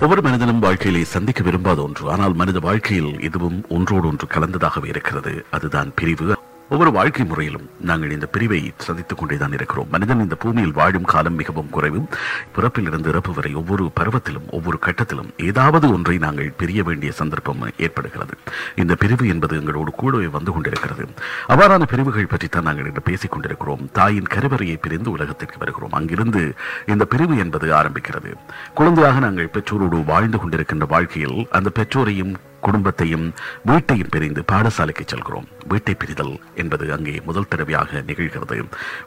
ஒவ்வொரு மனிதனும் வாழ்க்கையிலே சந்திக்க விரும்பாத ஒன்று. ஆனால் மனித வாழ்க்கையில் இதுவும் ஒன்றோடு ஒன்று கலந்ததாகவே இருக்கிறது. அதுதான் பிரிவு. ஒவ்வொரு வாழ்க்கை முறையிலும் நாங்கள் இந்த பிரிவை சந்தித்துக் கொண்டேதான் இருக்கிறோம். மனிதன் இந்த பூமியில் வாழும் காலம் மிகவும் குறைவும் பிறப்பிலிருந்து இறப்பு வரை ஒவ்வொரு பருவத்திலும் ஒவ்வொரு கட்டத்திலும் ஏதாவது ஒன்றை நாங்கள் பிரிய வேண்டிய சந்தர்ப்பம் ஏற்படுகிறது. இந்த பிரிவு என்பது எங்களோடு கூடவே வந்து கொண்டிருக்கிறது. அவ்வாறான பிரிவுகள் பற்றித்தான் நாங்கள் இன்று பேசிக் கொண்டிருக்கிறோம். தாயின் கருவறையை பிரிந்து உலகத்திற்கு வருகிறோம். அங்கிருந்து இந்த பிரிவு என்பது ஆரம்பிக்கிறது. குழந்தையாக நாங்கள் பெற்றோரோடு வாழ்ந்து கொண்டிருக்கின்ற வாழ்க்கையில் அந்த பெற்றோரையும் குடும்பத்தையும் வீட்டையும் பிரிந்து பாடசாலைக்கு செல்கிறோம். வீட்டை பிரிதல் என்பது அங்கே முதல் தடவையாக நிகழ்கிறது.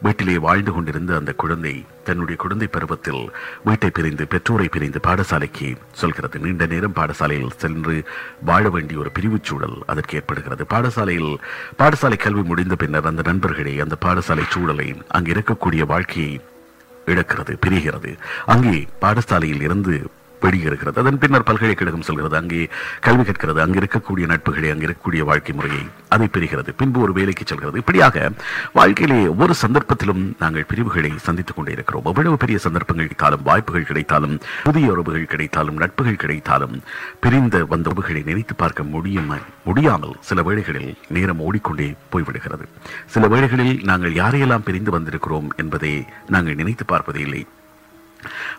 வீட்டிலே வாழ்ந்து கொண்டிருந்த அந்த குழந்தை தன்னுடைய குழந்தை பருவத்தில் வீட்டை பிரிந்து பெற்றோரை பிரிந்து பாடசாலைக்கு சொல்கிறது. நீண்ட நேரம் பாடசாலையில் சென்று வாழ வேண்டிய ஒரு பிரிவுச் சூழல் அதற்கு ஏற்படுகிறது. பாடசாலையில் பாடசாலை கல்வி முடிந்த பின்னர் அந்த நண்பர்களை அந்த பாடசாலை சூழலை அங்கு இருக்கக்கூடிய வாழ்க்கையை இழக்கிறது பிரிகிறது. அங்கே பாடசாலையில் இருந்து வெளியேறுகிறது அதன் பின்னர் பல்கலைக்கழகம் செல்கிறது. அங்கே கல்வி கற்கிறது. அங்கு இருக்கக்கூடிய நட்புகளை அங்கே இருக்கக்கூடிய வாழ்க்கை முறையை அதை பெறுகிறது. பின்பு ஒரு வேலைக்கு செல்கிறது. இப்படியாக வாழ்க்கையிலே ஒவ்வொரு சந்தர்ப்பத்திலும் நாங்கள் பிரிவுகளை சந்தித்துக் கொண்டே இருக்கிறோம் எவ்வளவு பெரிய சந்தர்ப்பங்கள் கிடைத்தாலும் வாய்ப்புகள் கிடைத்தாலும் புதிய உறவுகள் கிடைத்தாலும் நட்புகள் கிடைத்தாலும் பிரிந்த வந்த உறவுகளை நினைத்து பார்க்க முடியும் முடியாமல் சில வேளைகளில் நேரம் ஓடிக்கொண்டே போய்விடுகிறது. சில வேளைகளில் நாங்கள் யாரையெல்லாம் பிரிந்து வந்திருக்கிறோம் என்பதை நாங்கள் நினைத்து பார்ப்பதே இல்லை.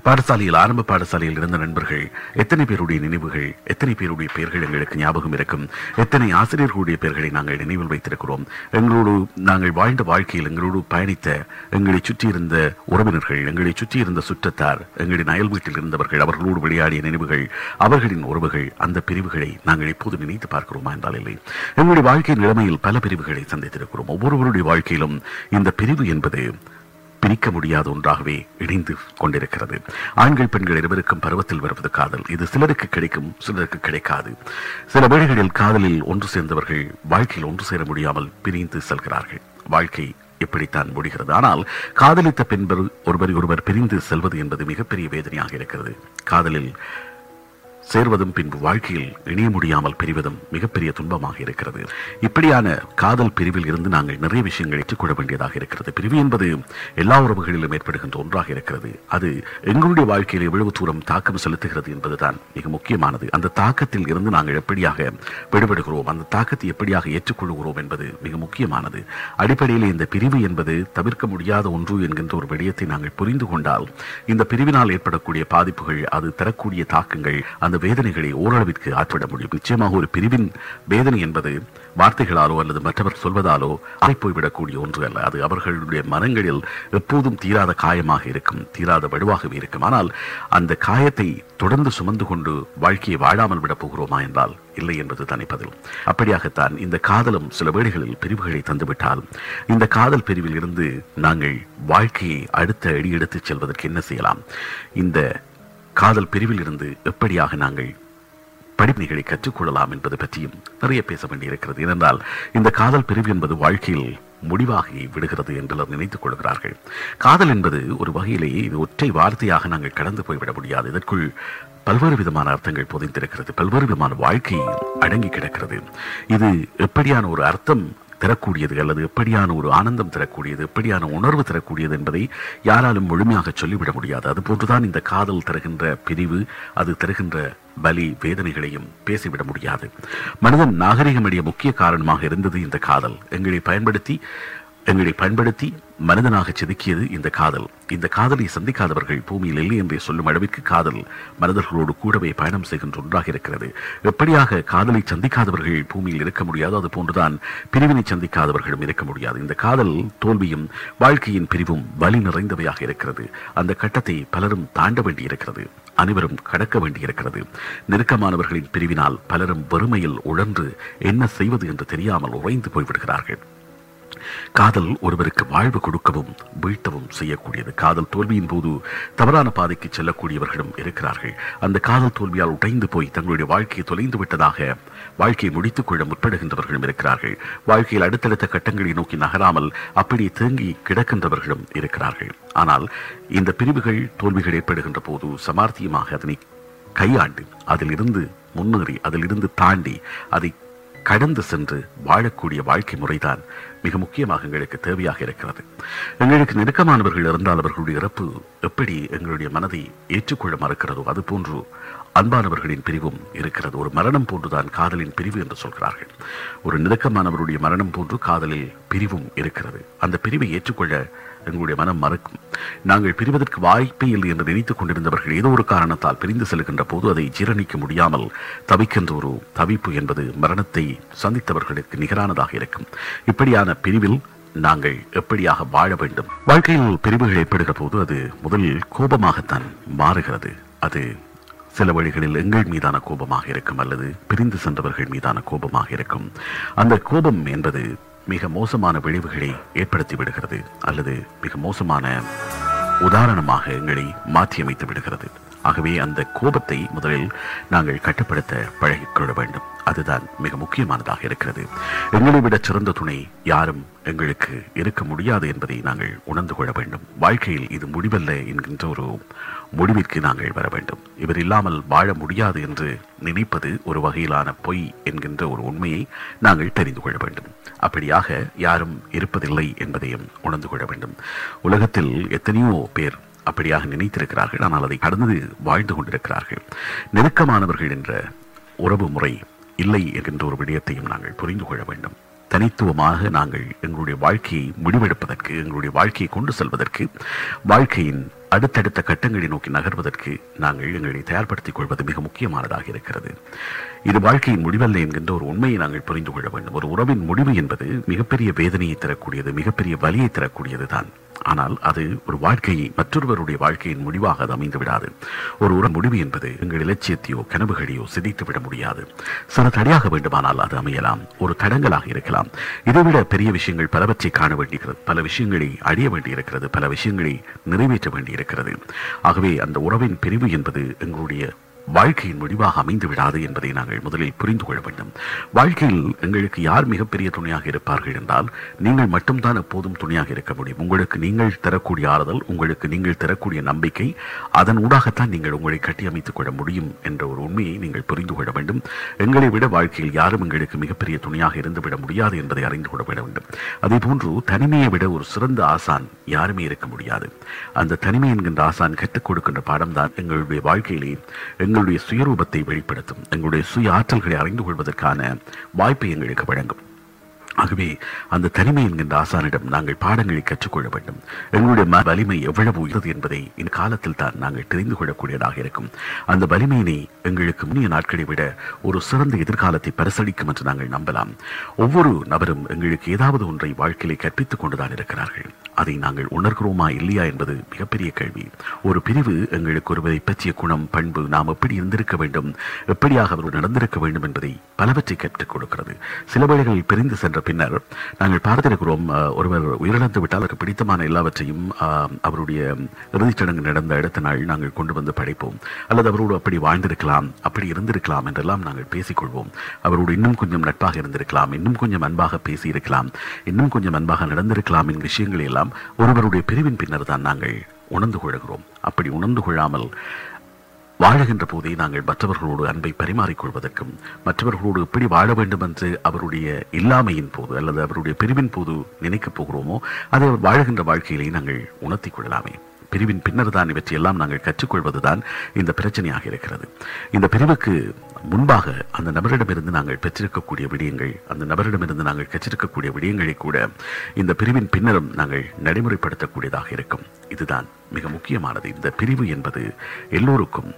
பாடசாலையில் ஆரம்ப பாடசாலையில் இருந்த நண்பர்கள் எத்தனை பேருடைய நினைவுகள் எத்தனை பேருடைய பெயர்கள் எங்களுக்கு ஞாபகம் இருக்கும் எத்தனை ஆசிரியர்களுடைய பெயர்களை நாங்கள் நினைவில் வைத்திருக்கிறோம் எங்களோடு நாங்கள் வாழ்ந்த வாழ்க்கையில் எங்களோடு பயணித்த எங்களை சுற்றி இருந்த உறவினர்கள் எங்களை சுற்றி இருந்த சுற்றத்தார் எங்களின் அயல் வீட்டில் இருந்தவர்கள் அவர்களோடு விளையாடிய நினைவுகள் அவர்களின் உறவுகள் அந்த பிரிவுகளை நாங்கள் இப்போது நினைத்து பார்க்கிறோமா என்றால் இல்லை. எங்களுடைய வாழ்க்கை நிலைமையில் பல பிரிவுகளை சந்தித்திருக்கிறோம். ஒவ்வொருவருடைய வாழ்க்கையிலும் இந்த பிரிவு என்பது பிரிக்க முடியாத ஒன்றாகவே இணைந்து கொண்டிருக்கிறது. ஆண்கள் பெண்கள் இருவருக்கும் பருவத்தில் வருவது காதல். இது சிலருக்கு கிடைக்கும் சிலருக்கு கிடைக்காது. சில வேளைகளில் காதலில் ஒன்று சேர்ந்தவர்கள் வாழ்க்கையில் ஒன்று சேர முடியாமல் பிரிந்து செல்கிறார்கள். வாழ்க்கை இப்படித்தான் முடிகிறது. ஆனால் காதலித்த பின்பு ஒருவர் ஒருவர் பிரிந்து செல்வது என்பது மிகப்பெரிய வேதனையாக இருக்கிறது. காதலில் சேர்வதும் பின்பு வாழ்க்கையில் இணைய முடியாமல் பிரிவதும் மிகப்பெரிய துன்பமாக இருக்கிறது. இப்படியான காதல் பிரிவில் இருந்து நாங்கள் நிறைய விஷயங்கள் ஏற்றுக்கொள்ள வேண்டியதாக இருக்கிறது. பிரிவு என்பது எல்லா உறவுகளிலும் ஏற்படுகின்ற ஒன்றாக இருக்கிறது. அது எங்களுடைய வாழ்க்கையில் எவ்வளவு தூரம் தாக்கம் செலுத்துகிறது என்பதுதான் மிக முக்கியமானது. அந்த தாக்கத்தில் இருந்து நாங்கள் எப்படியாக விடுபடுகிறோம் அந்த தாக்கத்தை எப்படியாக ஏற்றுக்கொள்கிறோம் என்பது மிக முக்கியமானது. அடிப்படையில் இந்த பிரிவு என்பது தவிர்க்க முடியாத ஒன்று என்கின்ற ஒரு விடயத்தை நாங்கள் புரிந்து கொண்டால் இந்த பிரிவினால் ஏற்படக்கூடிய பாதிப்புகள் அது தரக்கூடிய தாக்கங்கள் அந்த அந்த வேதனைகளை ஓரளவிற்கு ஆற்றிட முடியும். நிச்சயமாக ஒரு பிரிவின் வேதனை என்பது வார்த்தைகளாலோ அல்லது மற்றவர் சொல்வதாலோ ஆய் போய்விடக்கூடிய ஒன்று அல்ல அது அவர்களுடைய மனங்களில் எப்போதும் தீராத காயமாக இருக்கும் தீராத வலுவாகவே இருக்கும். ஆனால் அந்த காயத்தை தொடர்ந்து சுமந்து கொண்டு வாழ்க்கையை வாழாமல் விடப் போகிறோமா என்றால் இல்லை என்பது தனி பதில். அப்படியாகத்தான் இந்த காதலும் சில வேளைகளில் பிரிவுகளை தந்துவிட்டால் இந்த காதல் பிரிவில் இருந்து நாங்கள் வாழ்க்கையை அடுத்த அடி எடுத்துச் செல்வதற்கு என்ன செய்யலாம்? இந்த காதல் பிரிவில் இருந்து எப்படியாக நாங்கள் படிப்பினைகளை கற்றுக்கொள்ளலாம் என்பது பற்றியும் நிறைய பேச வேண்டியிருக்கிறது. ஏனென்றால் இந்த காதல் பிரிவு என்பது வாழ்க்கையில் முடிவாகி விடுகிறது என்று நினைத்துக் கொள்கிறார்கள். காதல் என்பது ஒரு வகையிலேயே இது ஒற்றை வார்த்தையாக நாங்கள் கடந்து போய்விட முடியாது. இதற்குள் பல்வேறு விதமான அர்த்தங்கள் புதைந்திருக்கிறது. பல்வேறு விதமான வாழ்க்கை அடங்கி கிடக்கிறது. இது எப்படியான ஒரு அர்த்தம் தரக்கூடியது அல்லது எப்படியான ஒரு ஆனந்தம் தரக்கூடியது எப்படியான உணர்வு தரக்கூடியது என்பதை யாராலும் முழுமையாக சொல்லிவிட முடியாது. அதுபோன்றுதான் இந்த காதல் தருகின்ற பிரிவு அது தருகின்ற பலி வேதனைகளையும் பேசிவிட முடியாது. மனிதன் நாகரிகமடைய முக்கிய காரணமாக இருந்தது இந்த காதல். எங்களை பயன்படுத்தி எங்களை பயன்படுத்தி மனிதனாக செதுக்கியது இந்த காதல். இந்த காதலை சந்திக்காதவர்கள் பூமியில் இல்லை என்றே சொல்லும் அளவிற்கு காதல் மனிதர்களோடு கூடவே பயணம் செய்கின்ற ஒன்றாக இருக்கிறது. எப்படியாக காதலை சந்திக்காதவர்கள் பூமியில் இருக்க முடியாதோ அது போன்றுதான் பிரிவினை சந்திக்காதவர்களும் இருக்க முடியாது. இந்த காதல் தோல்வியும் வாழ்க்கையின் பிரிவும் வலி நிறைந்தவையாக இருக்கிறது. அந்த கட்டத்தை பலரும் தாண்ட வேண்டியிருக்கிறது. அனைவரும் கடக்க வேண்டியிருக்கிறது. நெருக்கமானவர்களின் பிரிவினால் பலரும் வறுமையில் உழன்று என்ன செய்வது என்று தெரியாமல் உறைந்து போய்விடுகிறார்கள். காதல் ஒருவருக்கு வாழ்வு கொடுக்கவும் வீழ்த்தவும் செய்யக்கூடியது. காதல் தோல்வியின் போது தவறான பாதைக்கு செல்லக்கூடியவர்களும் இருக்கிறார்கள். அந்த காதல் தோல்வியால் உடைந்து போய் தங்களுடைய வாழ்க்கையை தொலைந்து விட்டதாக வாழ்க்கையை முடித்துக் கொள்ள முற்படுகின்றவர்களும் இருக்கிறார்கள். வாழ்க்கையில் அடுத்தடுத்த கட்டங்களை நோக்கி நகராமல் அப்படியே தேங்கி கிடக்கின்றவர்களும் இருக்கிறார்கள். ஆனால் இந்த பிரிவுகள் தோல்விகள் ஏற்படுகின்ற போது சமார்த்தியமாக அதனை கையாண்டு அதிலிருந்து முன்னேறி அதிலிருந்து தாண்டி அதை கடந்து சென்று வாழக்கூடிய வாழ்க்கை முறைதான் மிக முக்கியமாக எங்களுக்கு தேவையாக இருக்கிறது. எங்களுக்கு நெருக்கமானவர்கள் இருந்தால் அவர்களுடைய இறப்பு எப்படி எங்களுடைய மனதை ஏற்றுக்கொள்ள மறுக்கிறதோ அதுபோன்று அன்பானவர்களின் பிரிவும் இருக்கிறது. ஒரு மரணம் போன்றுதான் காதலின் பிரிவு என்று சொல்கிறார்கள். ஒரு நெருக்கமானவருடைய மரணம் போன்று காதலில் பிரிவும் இருக்கிறது. அந்த பிரிவை ஏற்றுக்கொள்ள எங்களுடைய மனம் மறுக்கும். நாங்கள் பிரிவதற்கு வாய்ப்பே இல்லை என்று நினைத்துக் கொண்டிருந்தவர்கள் ஏதோ ஒரு காரணத்தால் பிரிந்து செல்கின்ற போது அதை ஜீரணிக்க முடியாமல் தவிக்கின்ற ஒரு தவிப்பு என்பது மரணத்தை சந்தித்தவர்களுக்கு நிகரானதாக இருக்கும். இப்படியான பிரிவில் நாங்கள் எப்படியாக வாழ வேண்டும்? வாழ்க்கையில் பிரிவுகள் ஏற்படுகிற போது அது முதலில் கோபமாகத்தான் மாறுகிறது. அது சில வழிகளில் எங்கள் மீதான கோபமாக இருக்கும் அல்லது பிரிந்து சென்றவர்கள் மீதான கோபமாக இருக்கும். அந்த கோபம் என்பது மிக மோசமான விளைவுகளை ஏற்படுத்தி விடுகிறது அல்லது மிக மோசமான உதாரணமாக எங்களை மாற்றியமைத்து விடுகிறது. ஆகவே அந்த கோபத்தை முதலில் நாங்கள் கட்டுப்படுத்த பழகிக்கொள்ள வேண்டும். அதுதான் மிக முக்கியமானதாக இருக்கிறது. எங்களை விட சிறந்த துணை யாரும் எங்களுக்கு இருக்க முடியாது என்பதை நாங்கள் உணர்ந்து கொள்ள வேண்டும். வாழ்க்கையில் இது முடிவல்ல என்கின்ற ஒரு முடிவிற்கு நாங்கள் வர வேண்டும். இவர் இல்லாமல் வாழ முடியாது என்று நினைப்பது ஒரு வகையிலான பொய் என்கின்ற ஒரு உண்மையை நாங்கள் தெரிந்து கொள்ள வேண்டும். அப்படியாக யாரும் இருப்பதில்லை என்பதையும் உணர்ந்து கொள்ள வேண்டும். உலகத்தில் எத்தனையோ பேர் அப்படியாக நினைத்திருக்கிறார்கள். ஆனால் அதை கடந்து வாழ்ந்து கொண்டிருக்கிறார்கள். நெருக்கமானவர்கள் என்ற உறவு முறை இல்லை என்கின்ற ஒரு விடயத்தையும் நாங்கள் புரிந்து கொள்ள வேண்டும். தனித்துவமாக நாங்கள் எங்களுடைய வாழ்க்கையை முடிவெடுப்பதற்கு எங்களுடைய வாழ்க்கையை கொண்டு செல்வதற்கு வாழ்க்கையின் அடுத்தடுத்த கட்டங்களை நோக்கி நகர்வதற்கு நாங்கள் எங்களை தயார்படுத்திக் கொள்வது மிக முக்கியமானதாக இருக்கிறது. இது வாழ்க்கையின் முடிவல்ல என்கின்ற ஒரு உண்மையை நாங்கள் புரிந்து கொள்ள வேண்டும். ஒரு உறவின் முடிவு என்பது மிகப்பெரிய வேதனையை தரக்கூடியது மிகப்பெரிய வலியை தரக்கூடியது தான் ஆனால் அது ஒரு வாழ்க்கையை மற்றொருவருடைய வாழ்க்கையின் முடிவாக அது அமைந்து விடாது ஒரு உற முடிவு என்பது எங்கள் இலட்சியத்தையோ கனவுகளையோ சிதைத்து விட முடியாது. சில தடையாக வேண்டுமானால் அது அமையலாம். ஒரு தடங்கலாக இருக்கலாம். இதைவிட பெரிய விஷயங்கள் பலவற்றை காண வேண்டியிருக்கிறது. பல விஷயங்களை அடைய வேண்டியிருக்கிறது. பல விஷயங்களை நிறைவேற்ற வேண்டியிருக்கிறது. ஆகவே அந்த உறவின் பிரிவு என்பது எங்களுடைய வாழ்க்கையின் முடிவாக அமைந்து விடாது என்பதை நாங்கள் முதலில் புரிந்து கொள்ள வேண்டும். வாழ்க்கையில் எங்களுக்கு யார் மிகப்பெரிய துணையாக இருப்பார்கள் என்றால் நீங்கள் மட்டும்தான் எப்போதும் துணையாக இருக்க முடியும். உங்களுக்கு நீங்கள் தரக்கூடிய ஆறுதல் உங்களுக்கு நீங்கள் தரக்கூடிய நம்பிக்கை அதன் ஊடாகத்தான் நீங்கள் உங்களை கட்டியமைத்துக் கொள்ள முடியும் என்ற ஒரு உண்மையை நீங்கள் புரிந்து கொள்ள வேண்டும். எங்களை விட வாழ்க்கையில் யாரும் எங்களுக்கு மிகப்பெரிய துணையாக இருந்துவிட முடியாது என்பதை அறிந்து கொள்ள வேண்டும். அதே போன்று தனிமையை விட ஒரு சிறந்த ஆசான் யாருமே இருக்க முடியாது. அந்த தனிமை என்கின்ற ஆசான் கற்றுக் கொடுக்கின்ற பாடம்தான் எங்களுடைய வாழ்க்கையிலே எங்களுடைய சுயரூபத்தை வெளிப்படுத்தும். எங்களுடைய சுய ஆற்றல்களை அறிந்து கொள்வதற்கான வாய்ப்பை எங்களுக்கு வழங்கும். ஆகவே அந்த தனிமை என்கின்ற ஆசானிடம் நாங்கள் பாடங்களை கற்றுக்கொள்ள வேண்டும். எங்களுடைய வலிமை எவ்வளவு உயர்ந்தது என்பதை இந்த காலத்தில் தான் நாங்கள் தெரிந்து கொள்ளக்கூடியதாக இருக்கும். அந்த வலிமையினை எங்களுக்கு முன்னிய நாட்களை விட ஒரு சிறந்த எதிர்காலத்தை பரிசளிக்கும் என்று நாங்கள் நம்பலாம். ஒவ்வொரு நபரும் எங்களுக்கு ஏதாவது ஒன்றை வாழ்க்கையிலே கற்பித்துக் கொண்டுதான் இருக்கிறார்கள். அதை நாங்கள் உணர்கிறோமா இல்லையா என்பது மிகப்பெரிய கேள்வி. ஒரு பிரிவு எங்களுக்கு ஒருவரை பற்றிய குணம் பண்பு நாம் எப்படி இருந்திருக்க வேண்டும் எப்படியாக அவர் நடந்திருக்க வேண்டும் என்பதை பலவற்றை கற்றுக் கொடுக்கிறது. சில வேளைகளில் பிரிந்து சென்ற பின்னர் நாங்கள் பார்த்திருக்கிறோம் ஒருவர் உயிரிழந்து விட்டால் அவருக்கு பிடித்தமான எல்லாவற்றையும் அவருடைய இறுதிச் சடங்கு நடந்த அடுத்த நாள் நாங்கள் கொண்டு வந்து படைப்போம். அல்லது அவரோடு அப்படி வாழ்ந்திருக்கலாம் அப்படி இருந்திருக்கலாம் என்றெல்லாம் நாங்கள் பேசிக்கொள்வோம். அவரோடு இன்னும் கொஞ்சம் நட்பாக இருந்திருக்கலாம் இன்னும் கொஞ்சம் அன்பாக பேசியிருக்கலாம் இன்னும் கொஞ்சம் அன்பாக நடந்திருக்கலாம் என் விஷயங்களை எல்லாம் ஒருவருடைய பிரிவின் பின்னர் தான் நாங்கள் உணர்ந்து கொள்கிறோம். அப்படி உணர்ந்து கொள்ளாமல் வாழுகின்ற போதே நாங்கள் மற்றவர்களோடு அன்பை பரிமாறிக்கொள்வதற்கும் மற்றவர்களோடு எப்படி வாழ வேண்டும் என்று அவருடைய இல்லாமையின் போது அல்லது அவருடைய பிரிவின் போது நினைக்கப் போகிறோமோ அதை அவர் வாழுகின்ற வாழ்க்கையிலே நாங்கள் உணர்த்தி கொள்ளலாமே. பிரிவின் பின்னர் தான் இவற்றையெல்லாம் நாங்கள் கற்றுக்கொள்வதுதான் இந்த பிரச்சனையாக இருக்கிறது. இந்த பிரிவுக்கு முன்பாக அந்த நபரிடமிருந்து நாங்கள் பெற்றிருக்கக்கூடிய விடயங்கள் அந்த நபரிடமிருந்து நாங்கள் கற்றிருக்கக்கூடிய விடயங்களை கூட இந்த பிரிவின் பின்னரும் நாங்கள் நடைமுறைப்படுத்தக்கூடியதாக இருக்கும். இதுதான் மிக முக்கியமானது. இந்த பிரிவு என்பது எல்லோருக்கும்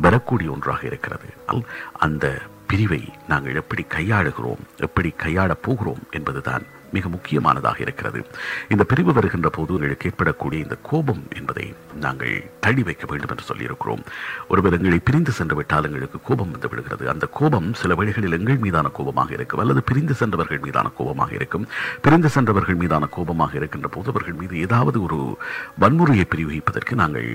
வரக்கூடிய ஒன்றாக இருக்கிறது. அல்- அந்த பிரிவை நாங்கள் எப்படி கையாளுகிறோம் எப்படி கையாளப் போகிறோம் என்பதுதான் மிக முக்கியமானதாக இருக்கிறது. இந்த பிரிவு வருகின்ற போது உங்களுக்கு ஏற்படக்கூடிய இந்த கோபம் என்பதை நாங்கள் தள்ளி வைக்க வேண்டும் என்று சொல்லியிருக்கிறோம். ஒருவர் எங்களை பிரிந்து சென்று விட்டால் எங்களுக்கு கோபம் வந்து விடுகிறது. அந்த கோபம் சில வழிகளில் எங்கள் மீதான கோபமாக இருக்கும் அல்லது பிரிந்து சென்றவர்கள் மீதான கோபமாக இருக்கும். பிரிந்து சென்றவர்கள் மீதான கோபமாக இருக்கின்ற போது அவர்கள் மீது ஏதாவது ஒரு வன்முறையை பிரயோகிப்பதற்கு நாங்கள்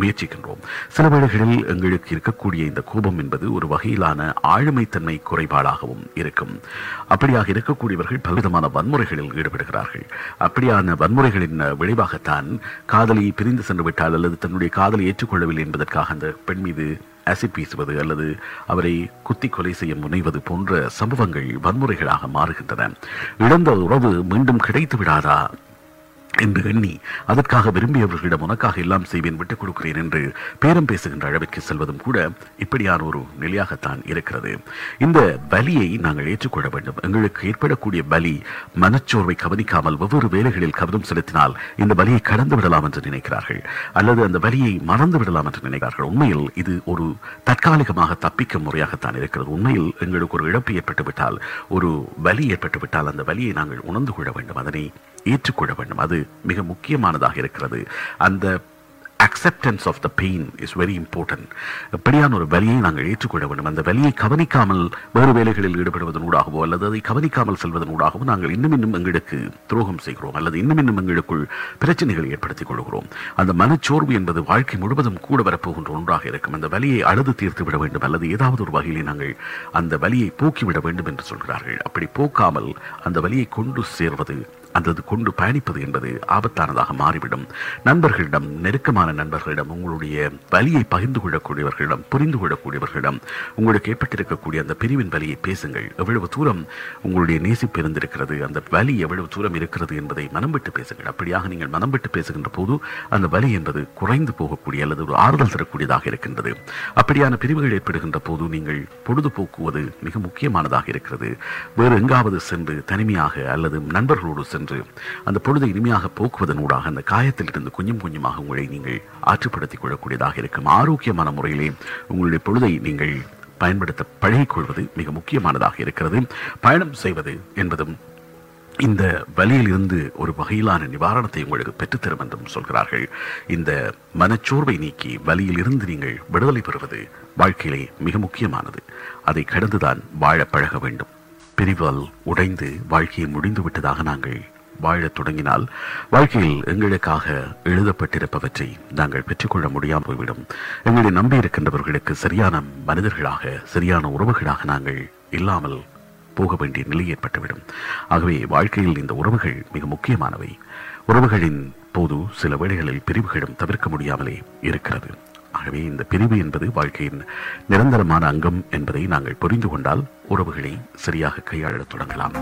முயற்சிக்கின்றோம். சில வேளைகளில் எங்களுக்கு இருக்கக்கூடிய இந்த கோபம் என்பது ஒரு வகையிலான ஆளுமைத்தன்மை குறைபாடாகவும் இருக்கும். அப்படியாக இருக்கக்கூடியவர்கள் பலவிதமான வன்முறைகளில் ஈடுபடுகிறார்கள். அப்படியான வன்முறைகளின் விளைவாகத்தான் காதலி பிரிந்து சென்று விட்டால் அல்லது தன்னுடைய காதலை ஏற்றுக்கொள்ளவில்லை என்பதற்காக அந்த பெண் மீது ஆசிட் வீசுவது அல்லது அவரை குத்தி கொலை செய்ய முனைவது போன்ற சம்பவங்கள் வன்முறைகளாக மாறுகின்றன. இழந்த உறவு மீண்டும் கிடைத்து விடாதா என்று எண்ணி அதற்காக விரும்பியவர்களிடம் உனக்காக எல்லாம் செய்வேன் விட்டுக் கொடுக்கிறேன் என்று பேரம் பேசுகின்ற அளவிற்கு செல்வதும் கூட இப்படியான ஒரு நிலையாகத்தான் இருக்கிறது. இந்த பலியை நாங்கள் ஏற்றுக்கொள்ள வேண்டும். எங்களுக்கு ஏற்படக்கூடிய பலி மனச்சோர்வை கவனிக்காமல் ஒவ்வொரு வேலைகளில் கவனம் செலுத்தினால் இந்த பலியை கடந்து விடலாம் என்று நினைக்கிறார்கள். அல்லது அந்த வலியை மறந்து விடலாம் என்று நினைக்கிறார்கள். உண்மையில் இது ஒரு தற்காலிகமாக தப்பிக்கும் முறையாகத்தான் இருக்கிறது. உண்மையில் எங்களுக்கு ஒரு இழப்பு ஏற்பட்டுவிட்டால் ஒரு வலி ஏற்பட்டுவிட்டால் அந்த வலியை நாங்கள் உணர்ந்து கொள்ள வேண்டும். அதனை ஏற்றுக்கொள்ள வேண்டும். அது மிக முக்கியமானதாக இருக்கிறது. அந்த acceptance of the pain is very important எப்படியான ஒரு வலியை நாங்கள் ஏற்றுக்கொள்ள வேண்டும். அந்த வலியை கவனிக்காமல் வேறு வேலைகளில் ஈடுபடுவதனூடாகவோ அல்லது அதை கவனிக்காமல் செல்வதனூடாகவோ நாங்கள் இன்னும் இன்னும் எங்களுக்கு துரோகம் செய்கிறோம். அல்லது இன்னும் இன்னும் எங்களுக்குள் பிரச்சனைகளை ஏற்படுத்திக் கொள்கிறோம். அந்த மனச்சோர்வு என்பது வாழ்க்கை முழுவதும் கூட வரப்போகின்ற ஒன்றாக இருக்கும். அந்த வலியை அழுது தீர்த்து விட வேண்டும். அல்லது ஏதாவது ஒரு வகையிலே நாங்கள் அந்த வலியை போக்கிவிட வேண்டும் என்று சொல்கிறார்கள். அப்படி போக்காமல் அந்த வலியை கொண்டு சேர்வது அல்லது கொண்டு பயணிப்பது என்பது ஆபத்தானதாக மாறிவிடும். நண்பர்களிடம் நெருக்கமான நண்பர்களிடம் உங்களுடைய வலியை பகிர்ந்து கொள்ளக்கூடியவர்களிடம் புரிந்து கொள்ளக்கூடியவர்களிடம் உங்களுக்கு ஏற்பட்டிருக்கக்கூடிய அந்த பிரிவின் வலியை பேசுங்கள். எவ்வளவு தூரம் உங்களுடைய நேசிப்பு இருந்திருக்கிறது அந்த வலி எவ்வளவு தூரம் இருக்கிறது என்பதை மனம் விட்டு பேசுங்கள். அப்படியாக நீங்கள் மனம் விட்டு பேசுகின்ற போது அந்த வலி என்பது குறைந்து போகக்கூடிய அல்லது ஒரு ஆறுதல் தரக்கூடியதாக இருக்கின்றது. அப்படியான பிரிவுகள் ஏற்படுகின்ற போது நீங்கள் பொழுதுபோக்குவது மிக முக்கியமானதாக இருக்கிறது. வேறு எங்காவது சென்று தனிமையாக அல்லது நண்பர்களோடு சென்று சென்று அந்த பொழுதை இனிமையாக போக்குவதனூடாக அந்த காயத்திலிருந்து கொஞ்சம் கொஞ்சமாக உங்களை நீங்கள் ஆற்றுப்படுத்திக் கொள்ளக்கூடியதாக இருக்கும். ஆரோக்கியமான முறையிலே உங்களுடைய பொழுதை நீங்கள் பயன்படுத்த பழகிக்கொள்வது மிக முக்கியமானதாக இருக்கிறது. பயணம் செய்வது என்பதும் இந்த வலியிலிருந்து ஒரு வகையிலான நிவாரணத்தை உங்களுக்கு பெற்றுத்தரும் என்றும் சொல்கிறார்கள். இந்த மனச்சோர்வை நீக்கி வலியிலிருந்து நீங்கள் விடுதலை பெறுவது வாழ்க்கையிலே மிக முக்கியமானது. அதை கடந்துதான் வாழ பழக வேண்டும். பிரிவால் உடைந்து வாழ்க்கையை முடிந்து விட்டதாக நாங்கள் வாழத் தொடங்கினால் வாழ்க்கையில் எங்களுக்காக எழுதப்பட்டிருப்பவற்றை நாங்கள் பெற்றுக்கொள்ள முடியாமல் போய்விடும். எங்களை நம்பி இருக்கின்றவர்களுக்கு சரியான மனிதர்களாக சரியான உறவுகளாக நாங்கள் இல்லாமல் போக வேண்டிய நிலை ஏற்பட்டுவிடும். ஆகவே வாழ்க்கையில் இந்த உறவுகள் மிக முக்கியமானவை. உறவுகளின் போது சில வேளைகளில் பிரிவுகளும் தவிர்க்க முடியாமலே இருக்கிறது. ஆகவே இந்த பிரிவு என்பது வாழ்க்கையின் நிரந்தரமான அங்கம் என்பதை நாங்கள் புரிந்து கொண்டால் உறவுகளை சரியாக கையாளத் தொடங்கலாம்.